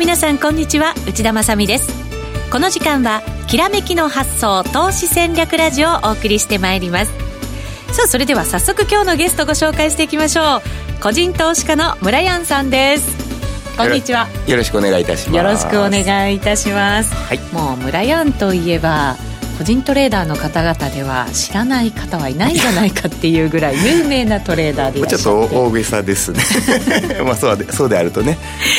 皆さんこんにちは。内田まさです。この時間はきらめきの発想投資戦略ラジオをお送りしてまいります。さあそれでは早速今日のゲストご紹介していきましょう。個人投資家の村山さんです。こんにちは。よろしくお願いいたします。よろしくお願いいたします、はい、もう村山といえば個人トレーダーの方々では知らない方はいないんじゃないかっていうぐらい有名なトレーダーでいらっしゃちょっと大げさですね。まあそうでそうであるとね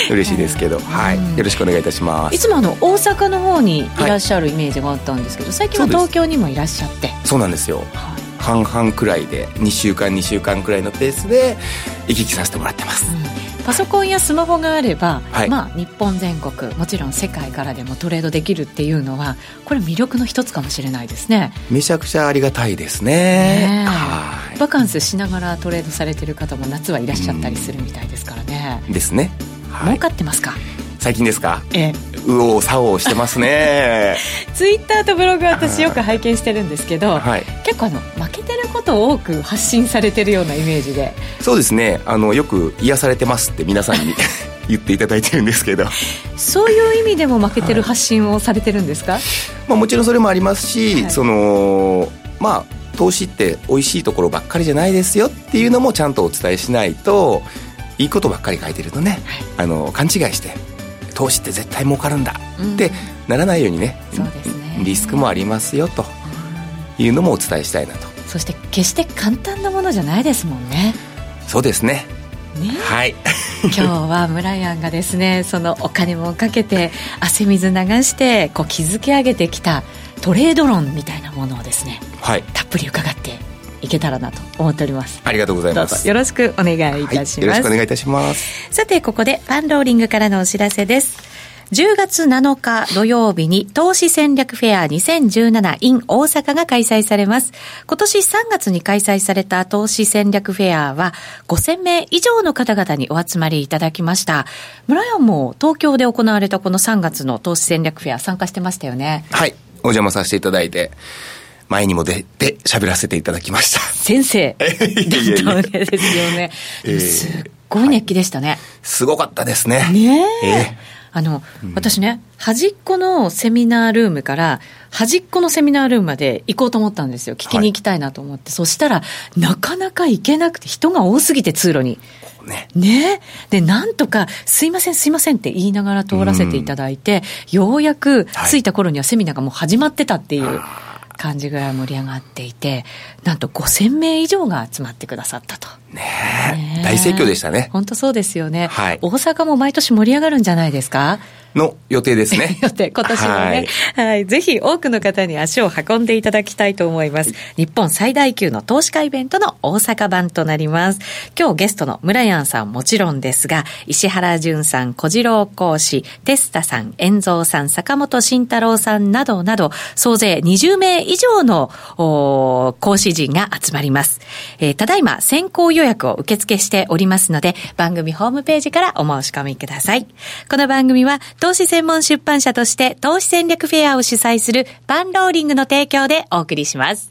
嬉しいですけど、はい、よろしくお願いいたします。いつもあの大阪の方にいらっしゃるイメージがあったんですけど、はい、最近は東京にもいらっしゃって。そうなんですよ、はい、半々くらいで2週間2週間くらいのペースで行き来させてもらってます、うんパソコンやスマホがあれば、はい、まあ、日本全国もちろん世界からでもトレードできるっていうのはこれ魅力の一つかもしれないですね。めちゃくちゃありがたいですね。はい。バカンスしながらトレードされてる方も夏はいらっしゃったりするみたいですからね。ですね、はい、儲かってますか？最近ですか？ええ右往左往してますね。ツイッターとブログ私よく拝見してるんですけど、はい、結構あの負けてることを多く発信されてるようなイメージで。そうですね。あのよく癒されてますって皆さんに 言っていただいてるんですけど。そういう意味でも負けてる発信をされてるんですか、はい、まあ、もちろんそれもありますし、はい、そのまあ投資って美味しいところばっかりじゃないですよっていうのもちゃんとお伝えしないといいことばっかり書いてるとね、あの勘違いして投資って絶対儲かるんだってならないようにねそうですね。リスクもありますよというのもお伝えしたいなと。そして決して簡単なものじゃないですもんね。そうですね。ね、はい。今日は村ヤンがですねそのお金もかけて汗水流してこう築き上げてきたトレード論みたいなものをですね、はい、たっぷり伺っていけたらなと思っておりますありがとうございますよろしくお願いいたします、はい、よろしくお願いいたしますさてここでファンローリングからのお知らせです10月7日土曜日に投資戦略フェア 2017in 大阪が開催されます。今年3月に開催された投資戦略フェアは5000名以上の方々にお集まりいただきました。村山も東京で行われたこの3月の投資戦略フェア参加してましたよね。はい。お邪魔させていただいて。前にも出て喋らせていただきました。先生だったわけですよね。すっごい熱気でしたね。はい、すごかったですね。ねえ。えーあの、うん、私ね、端っこのセミナールームから、端っこのセミナールームまで行こうと思ったんですよ。聞きに行きたいなと思って。はい、そしたら、なかなか行けなくて、人が多すぎて通路に。ね。ね。で、なんとか、すいません、すいませんって言いながら通らせていただいて、うん、ようやく着いた頃にはセミナーがもう始まってたっていう。はい感じぐらい盛り上がっていて、なんと5000名以上が集まってくださったと。ねえ、大盛況でしたね。本当そうですよね。はい。大阪も毎年盛り上がるんじゃないですか？の予定ですね。予定、今年もね、はい、はい。ぜひ多くの方に足を運んでいただきたいと思います。日本最大級の投資家イベントの大阪版となります。今日ゲストの村山さんもちろんですが、石原淳さん、小次郎講師、テスタさん、遠蔵さん、坂本慎太郎さんなどなど、総勢20名以上の講師陣が集まります。えー、ただいま先行予約を受付しておりますので、番組ホームページからお申し込みください。この番組は投資専門出版社として投資戦略フェアを主催するパンローリングの提供でお送りします。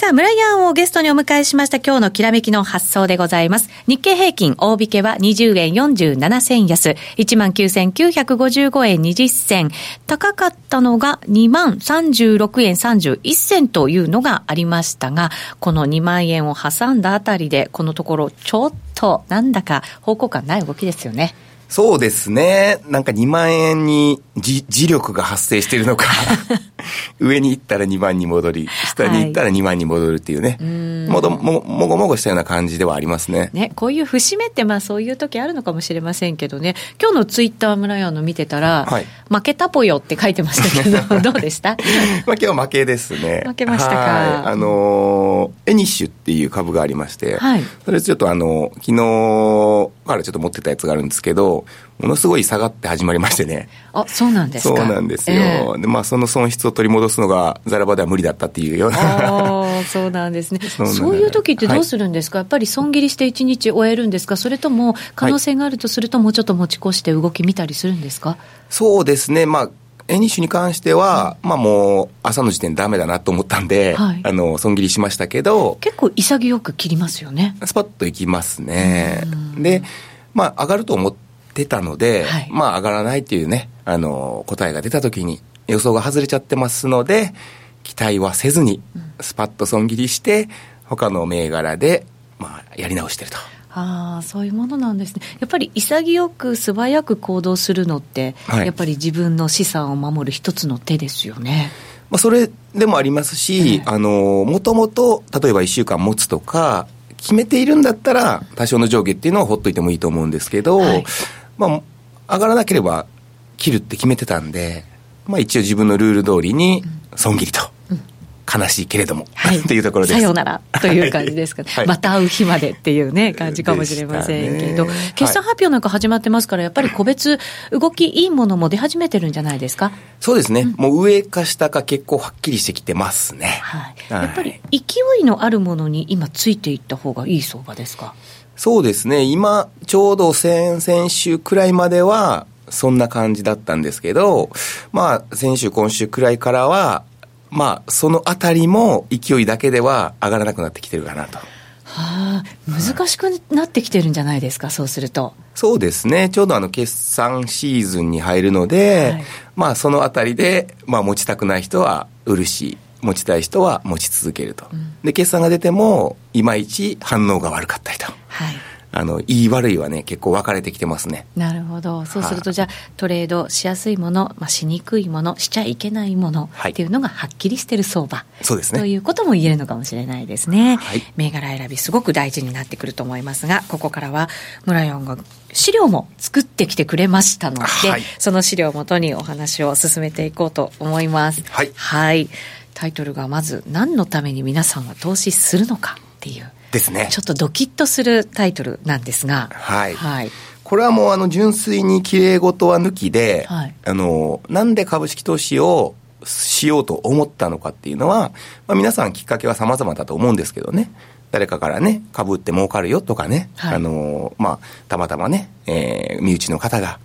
さあ、村ヤンをゲストにお迎えしました今日のきらめきの発想でございます。日経平均大引けは20円47銭安、19,955円20銭。高かったのが2万36円31銭というのがありましたが、この2万円を挟んだあたりで、このところちょっとなんだか方向感ない動きですよね。そうですね。なんか2万円に磁力が発生してるのか。上に行ったら2万に戻り、下に行ったら2万に戻るっていうね、はい、もどももごもごしたような感じではありますね。ね、こういう節目ってまあそういう時あるのかもしれませんけどね、今日のツイッター村屋の見てたら、はい、負けたぽよって書いてましたけど、どうでした？まあ今日負けですね。負けましたか？あのー、エニッシュっていう株がありまして、はい、それちょっとあの、昨日からちょっと持ってたやつがあるんですけど、ものすごい下がって始まりましてね。あ、そうなんですか。そうなんですよ。えー、で、まあ、その損失を取り戻すのが、ザラバでは無理だったっていうような。ああ、そうなんですね。そういう時ってどうするんですか、はい、やっぱり損切りして1日終えるんですか？それとも、可能性があるとすると、もうちょっと持ち越して動き見たりするんですか、そうですね。まあ、エニッシュに関しては、うん、まあもう朝の時点だめだなと思ったんで、はい、あの損切りしましたけど結構潔く切りますよね。スパッといきますね。でまあ、上がると思ってたので、はい。まあ、上がらないっていうね、あの、答えが出た時に予想が外れちゃってますので、期待はせずに、スパッと損切りして、他の銘柄で、まあ、やり直してると。ああそういうものなんですね。やっぱり潔く素早く行動するのって、はい。やっぱり自分の資産を守る一つの手ですよね。まあ、それでもありますし、ええあの、もともと、例えば1週間持つとか、決めているんだったら、多少の上下っていうのはほっといてもいいと思うんですけど、はいまあ、上がらなければ切るって決めてたんで、まあ一応自分のルール通りに損切りと。悲しいけれども、はい、っていうところです。さようならという感じですかね、はい。また会う日までっていうね、感じかもしれませんけど、決算発表なんか始まってますから、やっぱり個別、動きいいものも出始めてるんじゃないですか？そうですね、もう上か下か結構はっきりしてきてますね。はい、はいやっぱり勢いのあるものに今、ついていった方がいい相場ですか？そうですね、今、ちょうど先々週くらいまでは、そんな感じだったんですけど、まあ、先週、今週くらいからは、まあ、そのあたりも勢いだけでは上がらなくなってきてるかなと。はあ、難しくなってきてるんじゃないですか、そうすると。そうですね、ちょうどあの決算シーズンに入るので、はいまあ、そのあたりで、まあ、持ちたくない人は売るし、持ちたい人は持ち続けると。で、決算が出ても、いまいち反応が悪かったりと。はいあの、いい悪いはね、結構分かれてきてますね。なるほど。そうすると、はいじゃあ、トレードしやすいもの、まあ、しにくいもの、しちゃいけないものはいっていうのがはっきりしてる相場。そうですねということも言えるのかもしれないですね。はい銘柄選びすごく大事になってくると思いますが、ここからは村山が資料も作ってきてくれましたので、はいその資料をもとにお話を進めていこうと思います。はいはい。タイトルがまず、何のために皆さんは投資するのかっていう、ですねち。ょっとドキッとするタイトルなんですが、はいはい。これはもうあの純粋に綺麗事は抜きで、はいあの、なんで株式投資をしようと思ったのかっていうのは、まあ、皆さんきっかけは様々だと思うんですけどね。誰かからね、株って儲かるよとかね、はいあの、まあ、たまたまね、えー身内の方が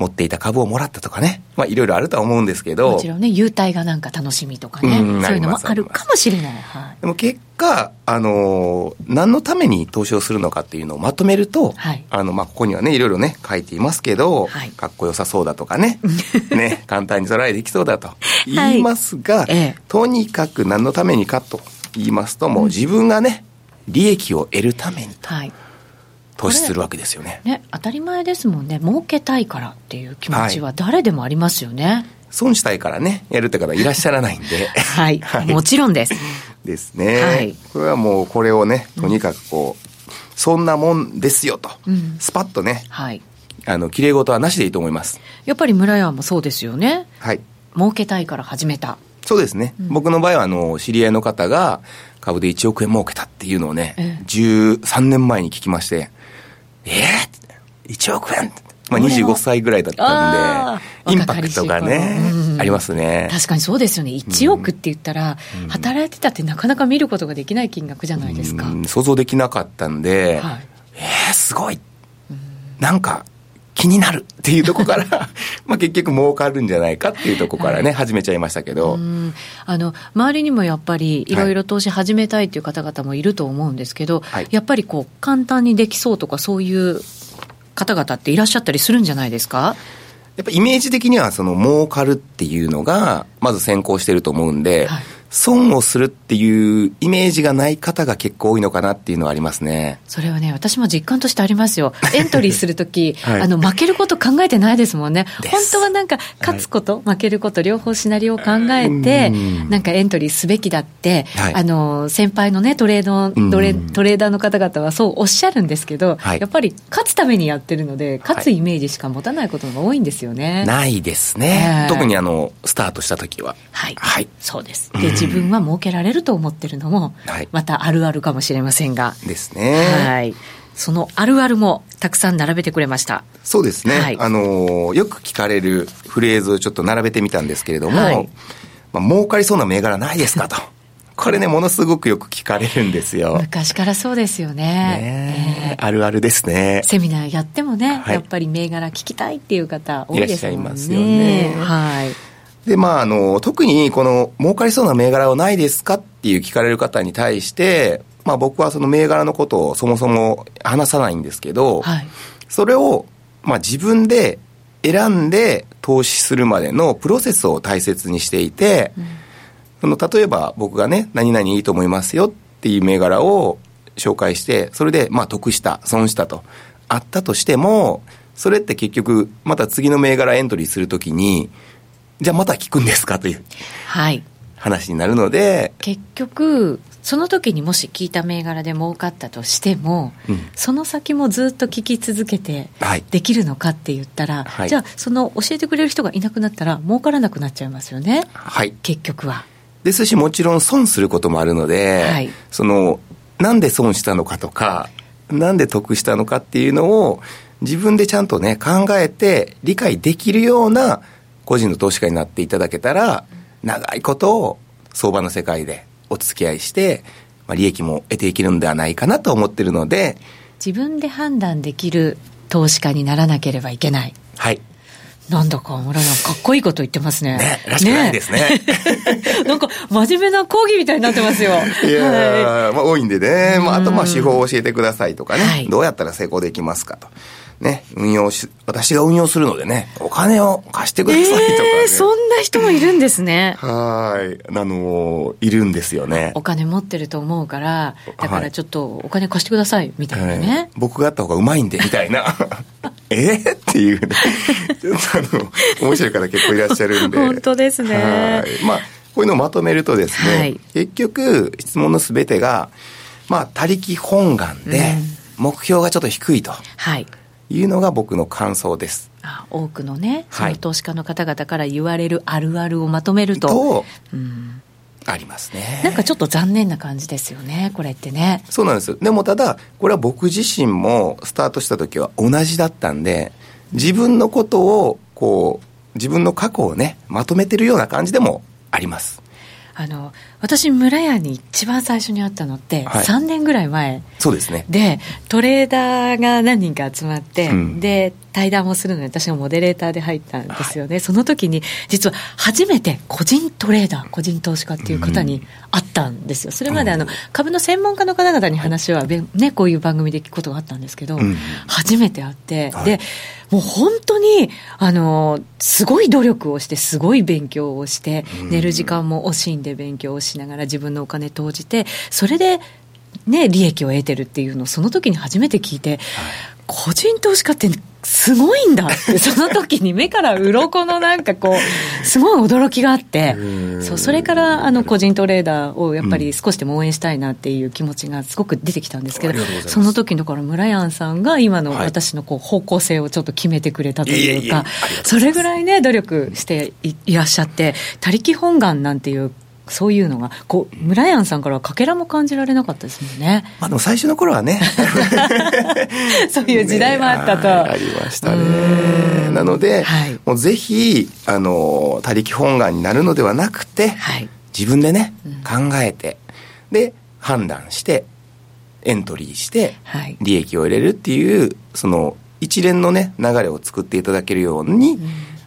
持っていた株をもらったとかね、まあ、いろいろあるとは思うんですけど、もちろんね、優待がなんか楽しみとかね、うんそういうのもあるかもしれない。はい。でも結果、あのー何のために投資をするのかっていうのをまとめると、はい。あの、まあ、ここにはね、いろいろね、書いていますけど、はい。かっこよさそうだとかね、ね、簡単にトライできそうだと言いますが、ええ。とにかく何のためにかと言いますと、もう自分がね、利益を得るためにはい。投資するわけですよね。ね、当たり前ですもんね。儲けたいからっていう気持ちは誰でもありますよね。損したいからね、やるって方いらっしゃらないんで。はい。はいもちろんです。ですね、はいこれはもうこれをね、とにかくこう、そんなもんですよと、うんスパッとね、はい。あの、綺麗事はなしでいいと思います。やっぱり村屋もそうですよね。はい。儲けたいから始めた。そうですね。うん僕の場合は、あの、知り合いの方が株で1億円儲けたっていうのをね、ええ13年前に聞きまして、えー、1億円？まあこれは25歳ぐらいだったんで、インパクトがねう、んありますね。確かにそうですよね。1億って言ったら、働いてたってなかなか見ることができない金額じゃないですか。うん想像できなかったんで、はい。えー、すごい。なんか、気になるっていうとこから、まあ結局儲かるんじゃないかっていうとこからね、始めちゃいましたけど、うん。あの周りにもやっぱりいろいろ投資始めたいという方々もいると思うんですけど、はい。やっぱりこう簡単にできそうとかそういう方々っていらっしゃったりするんじゃないですか？やっぱイメージ的にはその儲かるっていうのがまず先行してると思うんで、はい損をするっていうイメージがない方が結構多いのかなっていうのはありますね。それはね私も実感としてありますよ。エントリーするとき、はい。あの負けること考えてないですもんね。本当はなんか勝つこと、負けること両方シナリオを考えてうん。なんかエントリーすべきだって、はい。あの先輩のねトレードうん。トレトレーダーの方々はそうおっしゃるんですけど、はい。やっぱり勝つためにやってるので勝つイメージしか持たないことが多いんですよね。ないですね。ええ。特にあの、スタートした時は。はい、はい。そうです。で、自分は儲けられると思ってるのもはい、またあるあるかもしれませんが、ですね。はい。そのあるあるもたくさん並べてくれました。そうですね。はいあのーよく聞かれるフレーズをちょっと並べてみたんですけれども、はいまあ、儲かりそうな銘柄ないですかと。これね、ものすごくよく聞かれるんですよ。昔からそうですよね。ねえあるあるですね。セミナーやってもね、はいやっぱり銘柄聞きたいっていう方多いですもんね。いらっしゃいますよねはい。で、まあ、あの、特にこの、儲かりそうな銘柄はないですかっていう聞かれる方に対して、まあ僕はその銘柄のことをそもそも話さないんですけど、はい。それを、まあ、自分で選んで投資するまでのプロセスを大切にしていて、うん、その例えば僕がね何々いいと思いますよっていう銘柄を紹介してそれでまあ得した損したとあったとしてもそれって結局また次の銘柄エントリーするときにじゃあまた聞くんですかという話になるので、結局その時にもし聞いた銘柄で儲かったとしても、うん、その先もずっと聞き続けてできるのかって言ったら、はい、じゃあその教えてくれる人がいなくなったら儲からなくなっちゃいますよね、はい、結局は。ですしもちろん損することもあるので、はい、そのなんで損したのかとかなんで得したのかっていうのを自分でちゃんとね考えて理解できるような個人の投資家になっていただけたら長いことを相場の世界でお付き合いして、まあ、利益も得ていけるのではないかなと思ってるので自分で判断できる投資家にならなければいけないはいなんだか村さん、かっこいいこと言ってますね。ね、らしくないですね。ね なんか、真面目な講義みたいになってますよ。いや、はい、まあ多いんでね。まあ、あと、まあ、手法を教えてくださいとかね、はい、どうやったら成功できますかと。ね、運用し、私が運用するのでね、お金を貸してくださいとか、ね、えー、そんな人もいるんですね。はい。あのいるんですよね。お金持ってると思うから、だからちょっとお金貸してください、みたいなね、はい、僕がやった方がうまいんで、みたいな。えー、っていうね。ちょっとあの、面白い方結構いらっしゃるんで。本当ですね。はい。まあ、こういうのをまとめるとですね、はい、結局、質問のすべてが、まあ、他力本願で、目標がちょっと低いと。はい。いうのが僕の感想です。あ多くのね、その投資家の方々から言われるあるあるをまとめると。とうん、ありますね。なんかちょっと残念な感じですよね、これってね。そうなんです。でもただ、これは僕自身もスタートした時は同じだったんで、自分のことを、こう、自分の過去をね、まとめてるような感じでもあります。あの私、村屋に一番最初に会ったのって、3年ぐらい前、そうですね。でトレーダーが何人か集まって、うん、で対談をするのに私がモデレーターで入ったんですよね、はい、その時に実は初めて個人トレーダー個人投資家っていう方に会ったんですよ。それまであの株の専門家の方々に話は、ね、こういう番組で聞くことがあったんですけど、うん、初めて会って、はい、でもう本当にあのすごい努力をしてすごい勉強をして寝る時間も惜しんで勉強をしながら自分のお金投じてそれでね、利益を得てるっていうのをその時に初めて聞いて、はい、個人投資家ってすごいんだって、その時に目から鱗のなんかこう、すごい驚きがあって、そう、それからあの個人トレーダーをやっぱり少しでも応援したいなっていう気持ちがすごく出てきたんですけど、その時のから村ンさんが今の私のこう方向性をちょっと決めてくれたというか、それぐらいね、努力していらっしゃって、他力本願なんていうそういうのが、こう、村山さんからはかけらも感じられなかったですもんね。まあでも最初の頃はね。そういう時代もあったと。ね、ありましたね。なので、はい、もうぜひ、あの、他力本願になるのではなくて、はい、自分でね、うん、考えて、で、判断して、エントリーして、利益を入れるっていう、その、一連のね、流れを作っていただけるように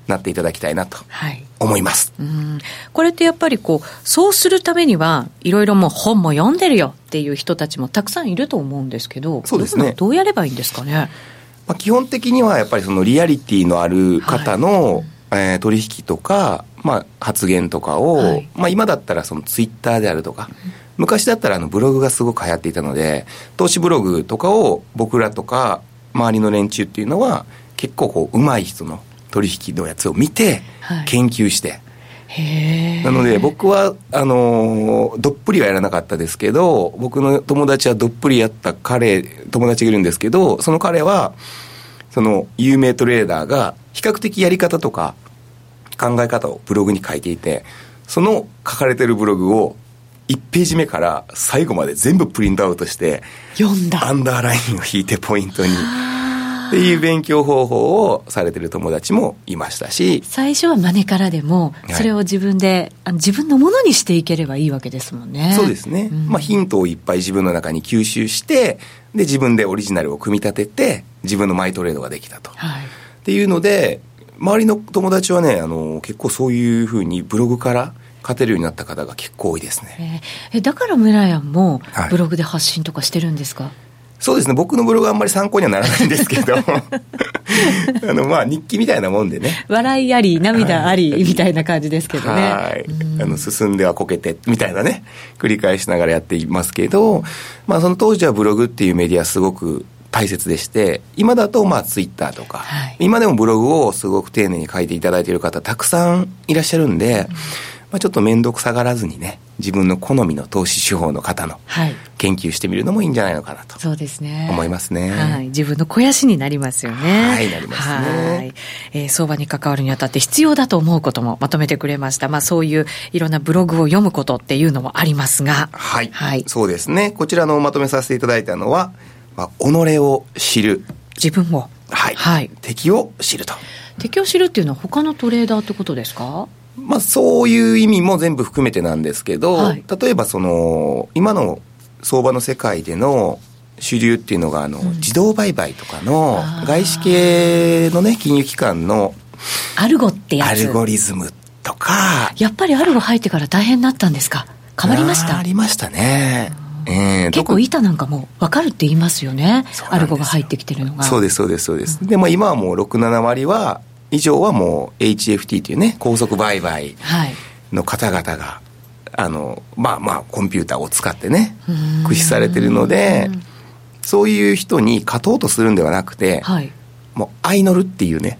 なっていただきたいなと。はい思います。これってやっぱりこう、そうするためには、いろいろもう本も読んでるよっていう人たちもたくさんいると思うんですけど、そうですね。どうやればいいんですかね？まあ、基本的にはやっぱりそのリアリティのある方の、はい、えー、取引とか、まあ、発言とかを、はい、まあ、今だったらそのツイッターであるとか、昔だったらあのブログがすごく流行っていたので、投資ブログとかを僕らとか周りの連中っていうのは結構こう上手い人の取引のやつを見て、研究して、はい、なので僕はあのどっぷりはやらなかったですけど僕の友達はどっぷりやった彼友達がいるんですけどその彼はその有名トレーダーが比較的やり方とか考え方をブログに書いていてその書かれてるブログを1ページ目から最後まで全部プリントアウトして読んだ。アンダーラインを引いてポイントに。っていう勉強方法をされてる友達もいましたし。最初は真似からでもそれを自分で、はい、自分のものにしていければいいわけですもんね。そうですね、うん、まあ、ヒントをいっぱい自分の中に吸収してで自分でオリジナルを組み立てて自分のマイトレードができたと、はい、っていうので周りの友達はねあの結構そういうふうにブログから勝てるようになった方が結構多いですね。えー、だから村屋もブログで発信とかしてるんですか、はいそうですね。僕のブログはあんまり参考にはならないんですけど、あの、まあ、日記みたいなもんでね。笑いあり、涙あり、みたいな感じですけどね。はい。あの、進んではこけて、みたいなね、繰り返しながらやっていますけど、まあ、その当時はブログっていうメディアすごく大切でして、今だとまあツイッターとか、はい、今でもブログをすごく丁寧に書いていただいている方たくさんいらっしゃるんで、うん。まあ、ちょっと面倒くさがらずにね自分の好みの投資手法の方の研究してみるのもいいんじゃないのかなと、そうですね。思いますね、はい、自分の肥やしになりますよね。はいなりますね。はい、えー、相場に関わるにあたって必要だと思うこともまとめてくれました。まあそういういろんなブログを読むことっていうのもありますが。はい、はい、そうですね。こちらのまとめさせていただいたのは、まあ、己を知る。自分を。はい、はい、敵を知ると。敵を知るっていうのは他のトレーダーってことですか？まあ、そういう意味も全部含めてなんですけど、はい、例えばその今の相場の世界での主流っていうのがあの、うん、自動売買とかの外資系のね金融機関のアルゴってやつ。アルゴリズムとか。やっぱりアルゴ入ってから大変になったんですか？変わりました？ありましたね。えー、結構板なんかも分かるって言いますよねアルゴが入ってきてるのが。そうですそうですそうです、うん、でも今はもう67割は以上はもう HFT というね高速売買の方々が、はい、あのまあまあコンピューターを使ってね駆使されてるのでそういう人に勝とうとするんではなくて、はい、もう相乗るっていうね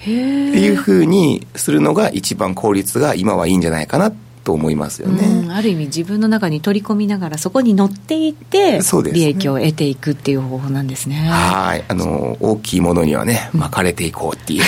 っていうふうにするのが一番効率が今はいいんじゃないかなと思いますよね、ある意味自分の中に取り込みながらそこに乗っていって利益を得ていくっていう方法なんですね。はい。あの大きいものにはね巻かれていこうっていう。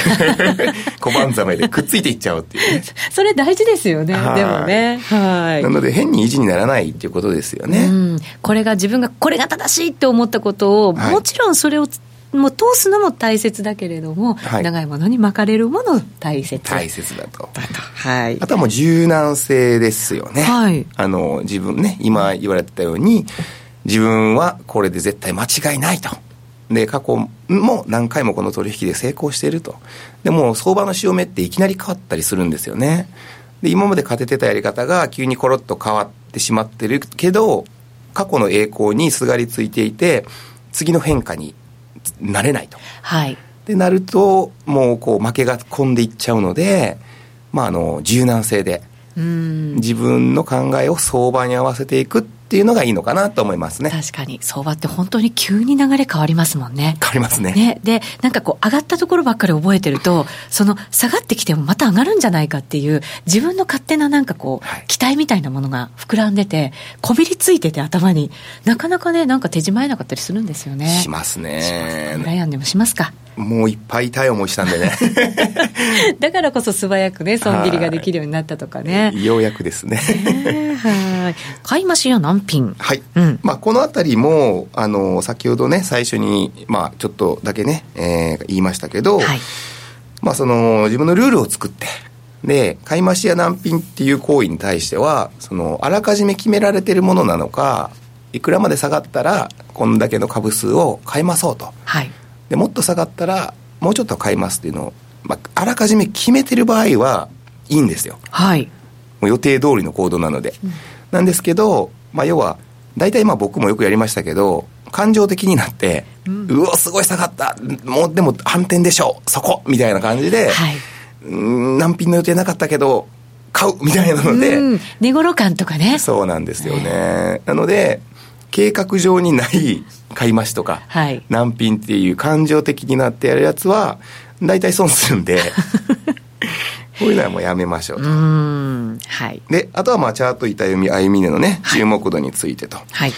小判ざめでくっついていっちゃうっていう、ね、それ大事ですよね。でもね。はい。なので変に維持にならないっていうことですよね、うん、これが自分がこれが正しいって思ったことを、はい、もちろんそれをもう通すのも大切だけれども、はい、長いものに巻かれるもの大切。大切だと。はい、あとはもう柔軟性ですよね、はい、あの自分ね今言われてたように自分はこれで絶対間違いないと。で過去も何回もこの取引で成功していると。でも相場の潮目っていきなり変わったりするんですよね。で今まで勝ててたやり方が急にコロッと変わってしまってるけど過去の栄光にすがりついていて次の変化になれないと。はい。でなるともうこう負けが込んでいっちゃうので、まあ、あの柔軟性で自分の考えを相場に合わせていくっていうのがいいのかなと思いますね。確かに、相場って本当に急に流れ変わりますもんね。変わりますね。ね。で、なんかこう、上がったところばっかり覚えてると、その、下がってきてもまた上がるんじゃないかっていう、自分の勝手ななんかこう、はい、期待みたいなものが膨らんでて、こびりついてて頭に、なかなかね、なんか手じまえなかったりするんですよね。しますね。ライアンでもしますかもういっぱい痛い思いしたんでね だからこそ素早くね損切りができるようになったとかねようやくですねはい買い増しや難品。はい、うん、まあこの辺りもあの先ほどね最初にまあちょっとだけね、えー、言いましたけど、はい、まあその自分のルールを作ってで買い増しや難品っていう行為に対してはそのあらかじめ決められてるものなのかいくらまで下がったらこんだけの株数を買いましょうと、はい、でもっと下がったらもうちょっと買いますっていうのを、まあ、あらかじめ決めてる場合はいいんですよ、はい、もう予定通りの行動なので、うん、なんですけど、まあ、要は大体まあ僕もよくやりましたけど感情的になって、うん、うおすごい下がった。もうでも反転でしょ。うそこ。みたいな感じで、はい、うん何品の予定なかったけど買う。みたいなので、寝頃感とかね。そうなんですよね、なので計画上にない買い増しとか、はい、難品っていう感情的になってやるやつは大体損するんで こういうのはもうやめましょうと。はい、であとはまあチャート板読み歩み値のね注目度についてと、はい、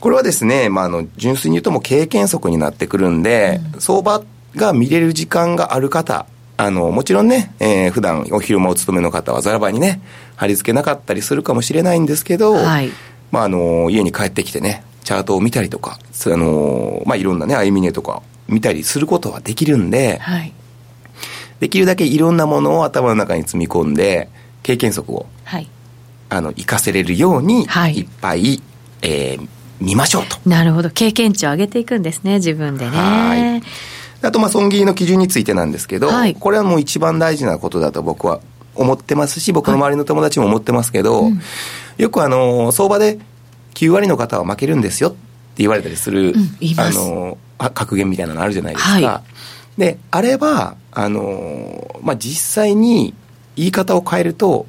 これはですね、まあ、あの純粋に言うとも経験則になってくるんで、うん、相場が見れる時間がある方あのもちろんね、えー、普段お昼間お勤めの方はざらばにね貼り付けなかったりするかもしれないんですけど、はい。まあ、あの家に帰ってきてねチャートを見たりとかあの、まあ、いろんなね歩み値とか見たりすることはできるんで、はい、できるだけいろんなものを頭の中に積み込んで経験則を、はい、あの活かせれるように、い、っぱい、えー、見ましょうと。なるほど。経験値を上げていくんですね自分でね。はい。あとまあ損切りの基準についてなんですけど、はい、これはもう一番大事なことだと僕は思ってますし僕の周りの友達も思ってますけど、はい。うん、よくあの相場で9割の方は負けるんですよっ言われたりする、うん。す。あの格言みたいなのあるじゃないですか、はであればあの、まあ、実際に言い方を変えると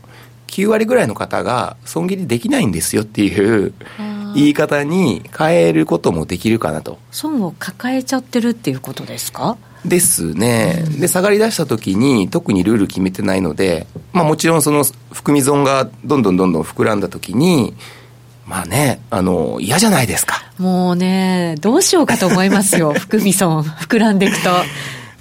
9割ぐらいの方が損切りできないんですよっていう言い方に変えることもできるかなと。損を抱えちゃってるっていうことですか？ですね、で下がり出した時に特にルール決めてないので、まあ、もちろんその含み損がどんどんどんどん膨らんだ時にまあねあの嫌じゃないですか。もうねどうしようかと思いますよ。含み損膨らんでいくと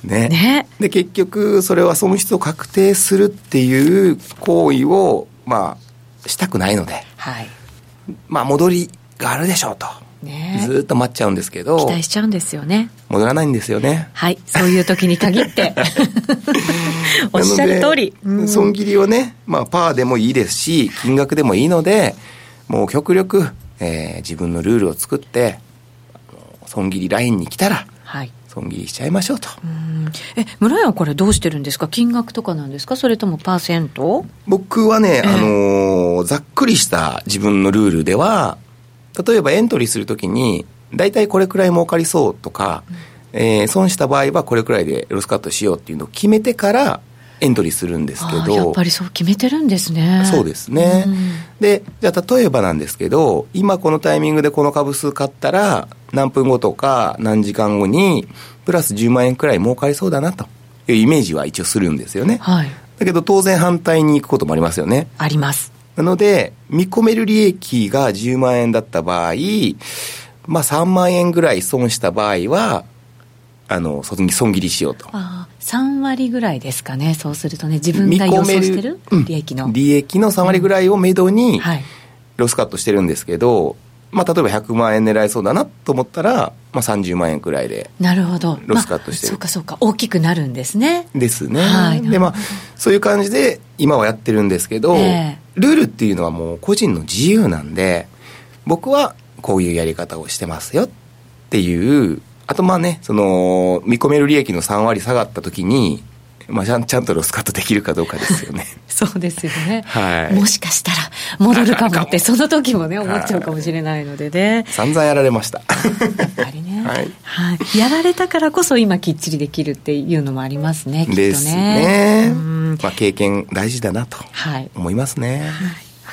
ね。ね。で結局それは損失を確定するっていう行為をまあしたくないので。はい。まあ戻りがあるでしょうと、ね。ずーっと待っちゃうんですけど。期待しちゃうんですよね。戻らないんですよね。はい。そういう時に限って。おっしゃる通り、損切りをね、まあ、パーでもいいですし金額でもいいのでもう極力、えー自分のルールを作って損切りラインに来たらはい損切りしちゃいましょうと。うん。え村屋はこれどうしてるんですか？金額とかなんですか？それともパーセント？僕はね、ええ。あのーざっくりした自分のルールでは例えばエントリーするときに大体これくらい儲かりそうとか、えー損した場合はこれくらいでロスカットしようっていうのを決めてからエントリーするんですけあーやっどぱりそう決めてるんですね。そうですね、うん。でじゃあ例えばなんですけど今このタイミングでこの株数買ったら何分後とか何時間後にプラス10万円くらい儲かりそうだなと。いうイメージは一応するんですよね。はい。だけど当然反対に行くこともありますよね。あります。なので見込める利益が10万円だった場合まあ3万円ぐらい損した場合はあの損損切りしようと。あー3割ぐらいですかねそうするとね自分が予想してるうん。利益の、利益の3割ぐらいをめどにはい。ロスカットしてるんですけど、まあ、例えば100万円狙いそうだなと思ったら、まあ、30万円くらいでなるほど。ロスカットしてる。まあそうかそうか。大きくなるんですね。ですね、はい。でまあそういう感じで今はやってるんですけど、え。ルールっていうのはもう個人の自由なんで僕はこういうやり方をしてますよっていうあとまあねその見込める利益の3割下がった時に、まあ、ちゃんちゃんとロスカットできるかどうかですよね。そうですよね、はい。もしかしたら戻るかもってあその時もね思っちゃうかもしれないのでね。散々やられました。やっぱりね、はい。はい。やられたからこそ今きっちりできるっていうのもありますねきっとね。ですね。うん。まあ、経験大事だなとはい。思いますね。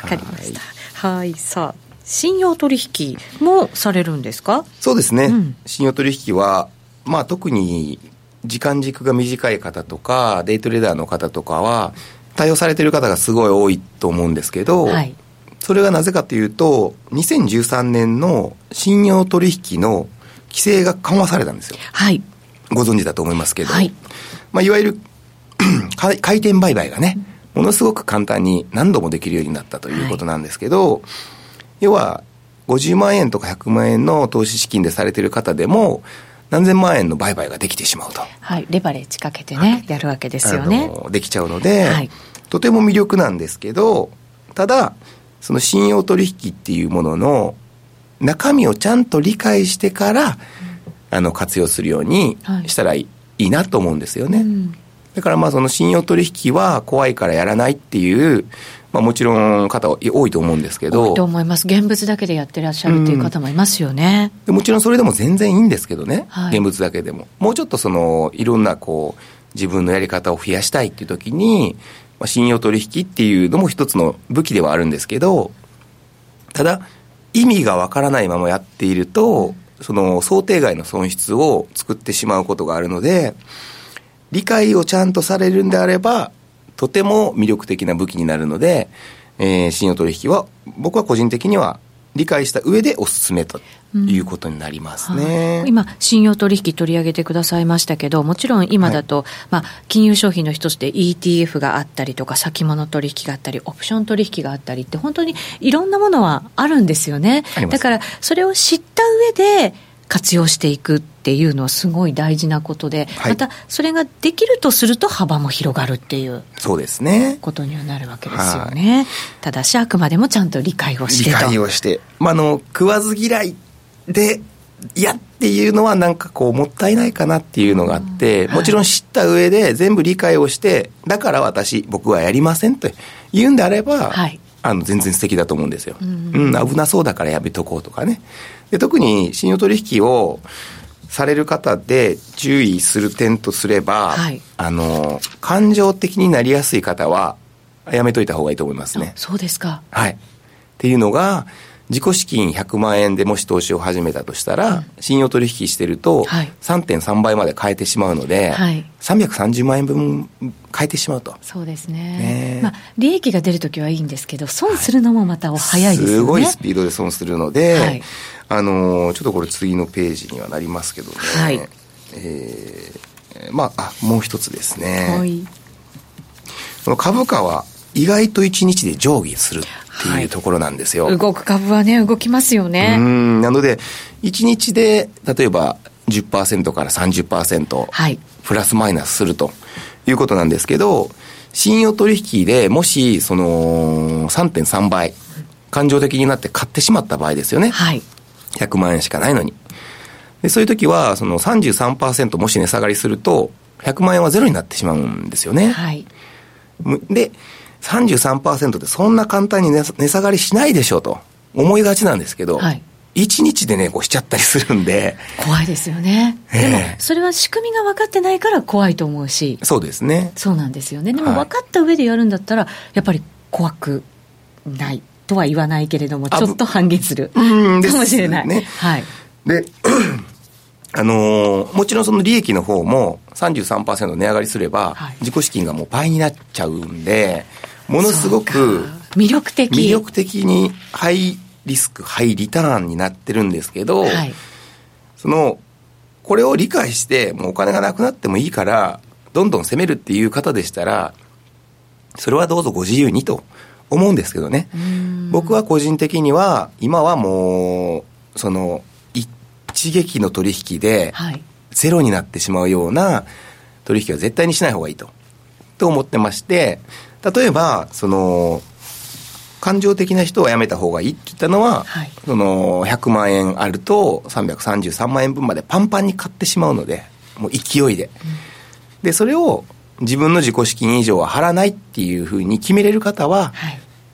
わかりました。はい。さあ信用取引もされるんですか？そうですね、うん。信用取引は、まあ、特に時間軸が短い方とかデイトレーダーの方とかは対応されてる方がすごい多いと思うんですけど、はい。それがなぜかというと2013年の信用取引の規制が緩和されたんですよ。はい。ご存知だと思いますけど、はい。まあ、いわゆる回 回転売買がねものすごく簡単に何度もできるようになったということなんですけど、要は50万円とか100万円の投資資金でされてる方でも何千万円の売買ができてしまうと。はいレバレッジかけてね、やるわけですよね。できちゃうので、はい。とても魅力なんですけどただその信用取引っていうものの中身をちゃんと理解してから、あの活用するようにはい。したらいい,、いいなと思うんですよね、うんだからまあその信用取引は怖いからやらないっていう、まあ、もちろん方多いと思うんですけ多いとど思います。現物だけでやってらっしゃるっていう方もいますよね、でもちろんそれでも全然いいんですけどね、はい。現物だけでも。もうちょっとそのいろんなこう自分のやり方を増やしたいっていう時に、まあ、信用取引っていうのも一つの武器ではあるんですけどただ意味がわからないままやっていると、その想定外の損失を作ってしまうことがあるので理解をちゃんとされるんであればとても魅力的な武器になるので、えー信用取引は僕は個人的には理解した上でおすすめということになりますね。はい。今、信用取引取り上げてくださいましたけど、もちろん今だと、まあ、金融商品の一つで ETF があったりとか、先物取引があったり、オプション取引があったりって、本当にいろんなものはあるんですよね。だから、それを知った上で、活用していくっていうのはすごい大事なことで、はいまたそれができるとすると幅も広がるっていうそうですね。ことにはなるわけですよね。ただし、あくまでもちゃんと理解をして理と。解をして。まあ、あの、食わず嫌いで、いやっていうのはなんかこうもったいないかなっていうのがあって、はいもちろん知った上で全部理解をして、だから私、僕はやりませんと言うんであれば、はいあの全然素敵だと思うんですよ。ううんん、危なそうだからやめとこうとかね。で特に信用取引をされる方で注意する点とすれば、はい、あの、感情的になりやすい方は、やめといた方がいいと思いますね。そうですか。はい。っていうのが、自己資金100万円でもし投資を始めたとしたら、うん、信用取引してると、3.3倍まで変えてしまうので、はい、330万円分変えてしまうと。そうですね。ねまあ、利益が出るときはいいんですけど、損するのもまた早いですよね。すごいスピードで損するので、はい、あのー、ちょっとこれ次のページにはなりますけどね。はい。えー、まあ、あ、もう一つですね。はい。株価は意外と1日で上下するっていうところなんですよ。はい、動く株はね、動きますよね。うん。なので、1日で、例えば10%から30%、はい、プラスマイナスするということなんですけど、信用取引でもし、その、3.3倍、感情的になって買ってしまった場合ですよね。はい。100万円しかないのに。で、そういう時は、その33%もし値下がりすると、100万円はゼロになってしまうんですよね。はい。で、33%ってそんな簡単に値下がりしないでしょうと思いがちなんですけど、はい、1日でね、こうしちゃったりするんで。怖いですよね。えー、でも、それは仕組みが分かってないから怖いと思うし。そうですね。そうなんですよね。でも分かった上でやるんだったら、やっぱり怖くないとは言わないけれども、ちょっと半減するかもしれない。ね、はい。で、あのー、もちろんその利益の方も33%値上がりすれば、自己資金がもう倍になっちゃうんで、ものすごく魅力的。魅力的にハイリスク、ハイリターンになってるんですけど、はい、その、これを理解して、もうお金がなくなってもいいから、どんどん攻めるっていう方でしたら、それはどうぞご自由にと思うんですけどね。僕は個人的には、今はもう、その、一撃の取引で、ゼロになってしまうような取引は絶対にしない方がいいと。と思ってまして、例えば、その、感情的な人はやめた方がいいって言ったのは、はい、その100万円あると333万円分までパンパンに買ってしまうので、もう勢いで。うん、で、それを自分の自己資金以上は払わないっていうふうに決めれる方は、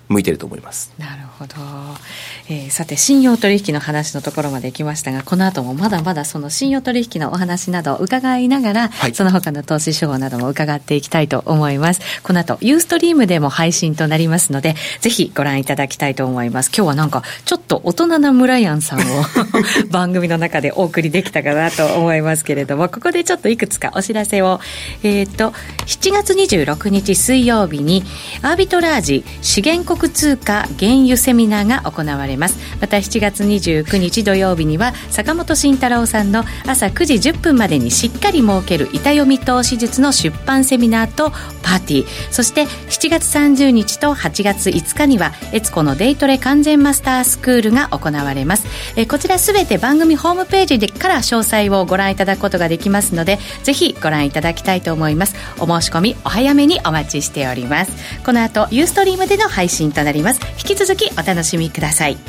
向いてると思います。なるほど。えー、さて、信用取引の話のところまで来ましたが、この後もまだまだその信用取引のお話などを伺いながら、はい、その他の投資手法なども伺っていきたいと思います。この後、ユーストリームでも配信となりますので、ぜひご覧いただきたいと思います。今日はなんか、ちょっと大人なムライアンさんを 番組の中でお送りできたかなと思いますけれども、ここでちょっといくつかお知らせを、えっ、ー、と、7月26日水曜日に、アービトラージ資源国通貨原油セミナーが行われます。ます。また7月29日土曜日には坂本慎太郎さんの朝9時10分までにしっかり設ける板読み投資術の出版セミナーとパーティー。そして7月30日と8月5日にはエツコのデイトレ完全マスタースクールが行われます。えこちらすべて番組ホームページでから詳細をご覧いただくことができますのでぜひご覧いただきたいと思います。お申し込みお早めにお待ちしております。この後ユーストリームでの配信となります。引き続きお楽しみください。